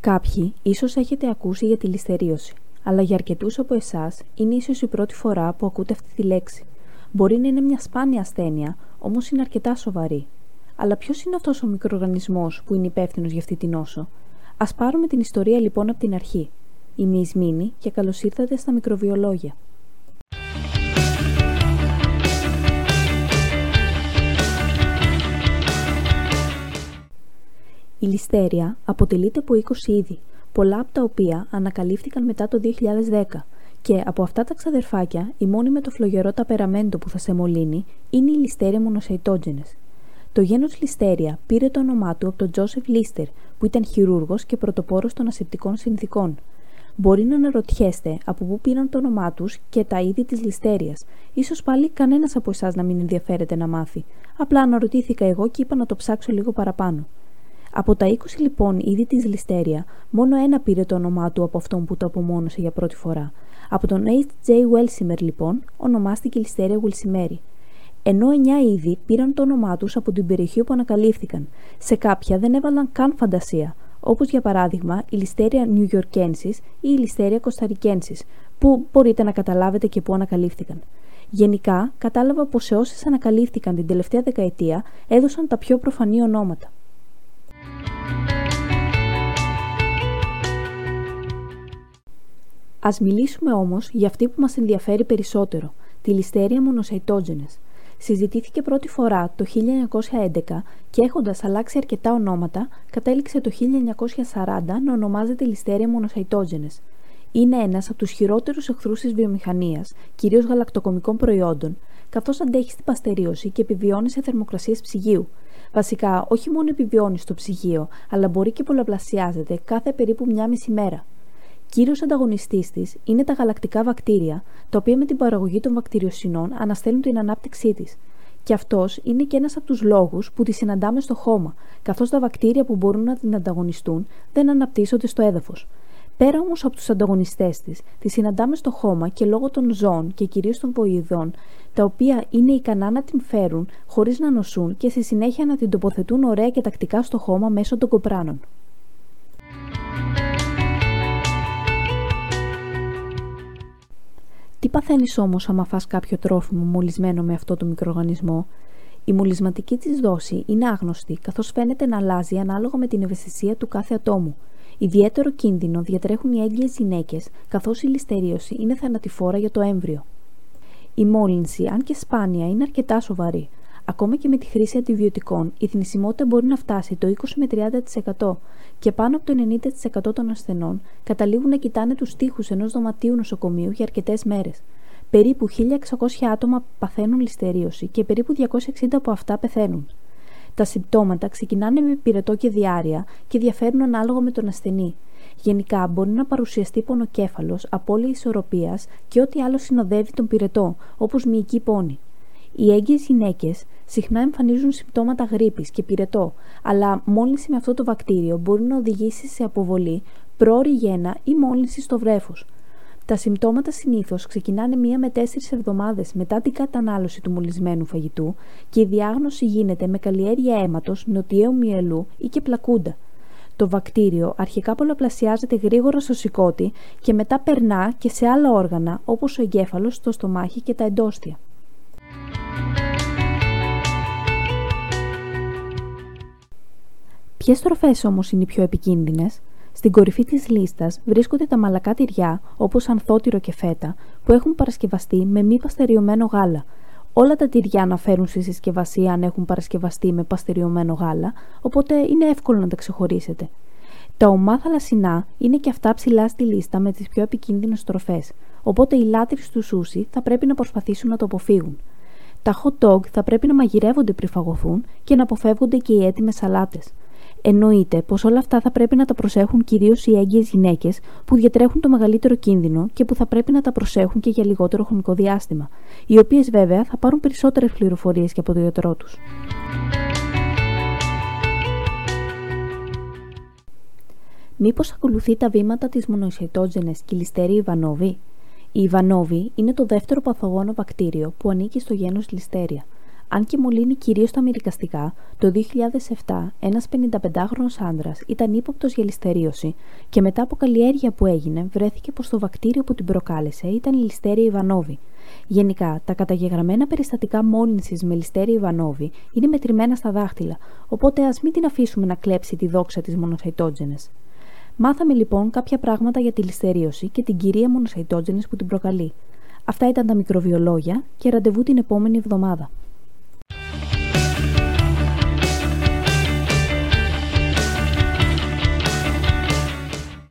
Κάποιοι ίσως έχετε ακούσει για τη ληστερίωση, αλλά για αρκετούς από εσάς είναι ίσως η πρώτη φορά που ακούτε αυτή τη λέξη. Μπορεί να είναι μια σπάνια ασθένεια, όμως είναι αρκετά σοβαρή. Αλλά ποιος είναι αυτός ο μικροοργανισμός που είναι υπεύθυνος για αυτή την νόσο. Ας πάρουμε την ιστορία λοιπόν από την αρχή. Είμαι η Ισμήνη και καλώς ήρθατε στα μικροβιολόγια. Η ληστέρια αποτελείται από 20 είδη, πολλά από τα οποία ανακαλύφθηκαν μετά το 2010 και από αυτά τα ξαδερφάκια η μόνη με το φλογερό ταπεραμέντο που θα σε μολύνει είναι η ληστέρια μονοσαϊτότζενες. Το γένος Λιστέρια πήρε το όνομά του από τον Τζόσεφ Λίστερ, που ήταν χειρούργος και πρωτοπόρος των ασεπτικών συνθήκων. Μπορεί να αναρωτιέστε από πού πήραν το όνομά τους και τα είδη της ληστέριας. σω πάλι κανένας από εσάς να μην ενδιαφέρεται να μάθει. Απλά αναρωτήθηκα εγώ και είπα να το ψάξω λίγο παραπάνω. Από τα 20 λοιπόν είδη της ληστέρια, μόνο ένα πήρε το όνομά του από αυτόν που το απομόνωσε για πρώτη φορά. Από τον H.J. Welsimer λοιπόν ονομάστηκε ληστέρια Wilsimeri. Ενώ 9 είδη πήραν το όνομά τους από την περιοχή όπου ανακαλύφθηκαν. Σε κάποια δεν έβαλαν καν φαντασία, όπως για παράδειγμα η ληστέρια Νιουγιορκένσης ή η ληστέρια Κωνσταρικένσης, που μπορείτε να καταλάβετε και πού ανακαλύφθηκαν. Γενικά, κατάλαβα πως σε όσες ανακαλύφθηκαν την τελευταία δεκαετία έδωσαν τα πιο προφανή ονόματα. Ας μιλήσουμε όμως για αυτή που μας ενδιαφέρει περισσότερο, τη ληστέρια μονοσαϊτότζενες. Συζητήθηκε πρώτη φορά το 1911 και έχοντας αλλάξει αρκετά ονόματα, κατέληξε το 1940 να ονομάζεται ληστέρια μονοσαϊτότζενες. Είναι ένας από τους χειρότερους εχθρούς της βιομηχανίας, κυρίως γαλακτοκομικών προϊόντων, καθώς αντέχει στην παστερίωση και επιβιώνει σε θερμοκρασίες ψυγείου. Βασικά, όχι μόνο επιβιώνει στο ψυγείο, αλλά μπορεί και πολλαπλασιάζεται κάθε περίπου μια μισή μέρα. Κύριος ανταγωνιστής της είναι τα γαλακτικά βακτήρια, τα οποία με την παραγωγή των βακτηριοσυνών αναστέλνουν την ανάπτυξή της. Και αυτός είναι και ένας από τους λόγους που τη συναντάμε στο χώμα, καθώς τα βακτήρια που μπορούν να την ανταγωνιστούν δεν αναπτύσσονται στο έδαφος. Πέρα όμως από τους ανταγωνιστές της, τη συναντάμε στο χώμα και λόγω των ζώων και κυρίως των βοηδών, τα οποία είναι ικανά να την φέρουν χωρίς να νοσούν και στη συνέχεια να την τοποθετούν ωραία και τακτικά στο χώμα μέσω των κοπράνων. Τι παθαίνεις όμως άμα φας κάποιο τρόφιμο μολυσμένο με αυτό το μικροοργανισμό; Η μολυσματική της δόση είναι άγνωστη, καθώς φαίνεται να αλλάζει ανάλογα με την ευαισθησία του κάθε ατόμου. Ιδιαίτερο κίνδυνο διατρέχουν οι έγκυες γυναίκες, καθώς η ληστερίωση είναι θανατηφόρα για το έμβριο. Η μόλυνση, αν και σπάνια, είναι αρκετά σοβαρή. Ακόμα και με τη χρήση αντιβιωτικών, η θνησιμότητα μπορεί να φτάσει το 20 με 30% και πάνω από το 90% των ασθενών καταλήγουν να κοιτάνε τους τοίχου ενός δωματίου νοσοκομείου για αρκετές μέρες. Περίπου 1.600 άτομα παθαίνουν ληστερίωση και περίπου 260 από αυτά πεθαίνουν. Τα συμπτώματα ξεκινάνε με πυρετό και διάρρεια και διαφέρουν ανάλογα με τον ασθενή. Γενικά μπορεί να παρουσιαστεί πονοκέφαλος, απώλεια ισορροπίας και ό,τι άλλο συνοδεύει τον πυρετό, όπως μυϊκή πόνη. Οι έγκυες γυναίκες συχνά εμφανίζουν συμπτώματα γρήπης και πυρετό, αλλά μόλυνση με αυτό το βακτήριο μπορεί να οδηγήσει σε αποβολή, πρόωρη γέννα ή μόλυνση στο βρέφος. Τα συμπτώματα συνήθως ξεκινάνε μία με τέσσερις εβδομάδες μετά την κατανάλωση του μολυσμένου φαγητού και η διάγνωση γίνεται με καλλιέργεια αίματος, νοτιαίου μυελού ή και πλακούντα. Το βακτήριο αρχικά πολλαπλασιάζεται γρήγορα στο σηκώτη και μετά περνά και σε άλλα όργανα όπως ο εγκέφαλος, το στομάχι και τα εντόστια. Ποιες τροφές όμως είναι οι πιο επικίνδυνες, στην κορυφή της λίστας βρίσκονται τα μαλακά τυριά, όπως ανθότυρο και φέτα, που έχουν παρασκευαστεί με μη παστεριωμένο γάλα. Όλα τα τυριά αναφέρουν στη συσκευασία αν έχουν παρασκευαστεί με παστεριωμένο γάλα, οπότε είναι εύκολο να τα ξεχωρίσετε. Τα ομά θαλασσινά είναι και αυτά ψηλά στη λίστα με τις πιο επικίνδυνες τροφές, οπότε οι λάτρε του σούσι θα πρέπει να προσπαθήσουν να το αποφύγουν. Τα hot dog θα πρέπει να μαγειρεύονται πριν φαγωθούν και να αποφεύγονται και οι έτοιμες σαλάτες. Εννοείται πως όλα αυτά θα πρέπει να τα προσέχουν κυρίως οι έγκυες γυναίκες που διατρέχουν το μεγαλύτερο κίνδυνο και που θα πρέπει να τα προσέχουν και για λιγότερο χρονικό διάστημα, οι οποίες βέβαια θα πάρουν περισσότερες πληροφορίες και από το ιατρό τους. Μήπως ακολουθεί τα βήματα της μονοϊσετότζενες και ληστερή Ιβανόβη; Η Ιβανόβη είναι το δεύτερο παθογόνο βακτήριο που ανήκει στο γένος Λιστέρια. Αν και μολύνει κυρίως τα μυρικαστικά, το 2007 ένας 55χρονο άντρας ήταν ύποπτος για ληστερίωση και μετά από καλλιέργεια που έγινε βρέθηκε πως το βακτήριο που την προκάλεσε ήταν η ληστέρια Ιβανόβη. Γενικά, τα καταγεγραμμένα περιστατικά μόλυνσης με ληστέρια Ιβανόβη είναι μετρημένα στα δάχτυλα, οπότε ας μην την αφήσουμε να κλέψει τη δόξα της μονοσαϊτότζενε. Μάθαμε λοιπόν κάποια πράγματα για τη ληστερίωση και την κυρία μονοσαϊτότζενε που την προκαλεί. Αυτά ήταν τα μικροβιολόγια και ραντεβού την επόμενη εβδομάδα.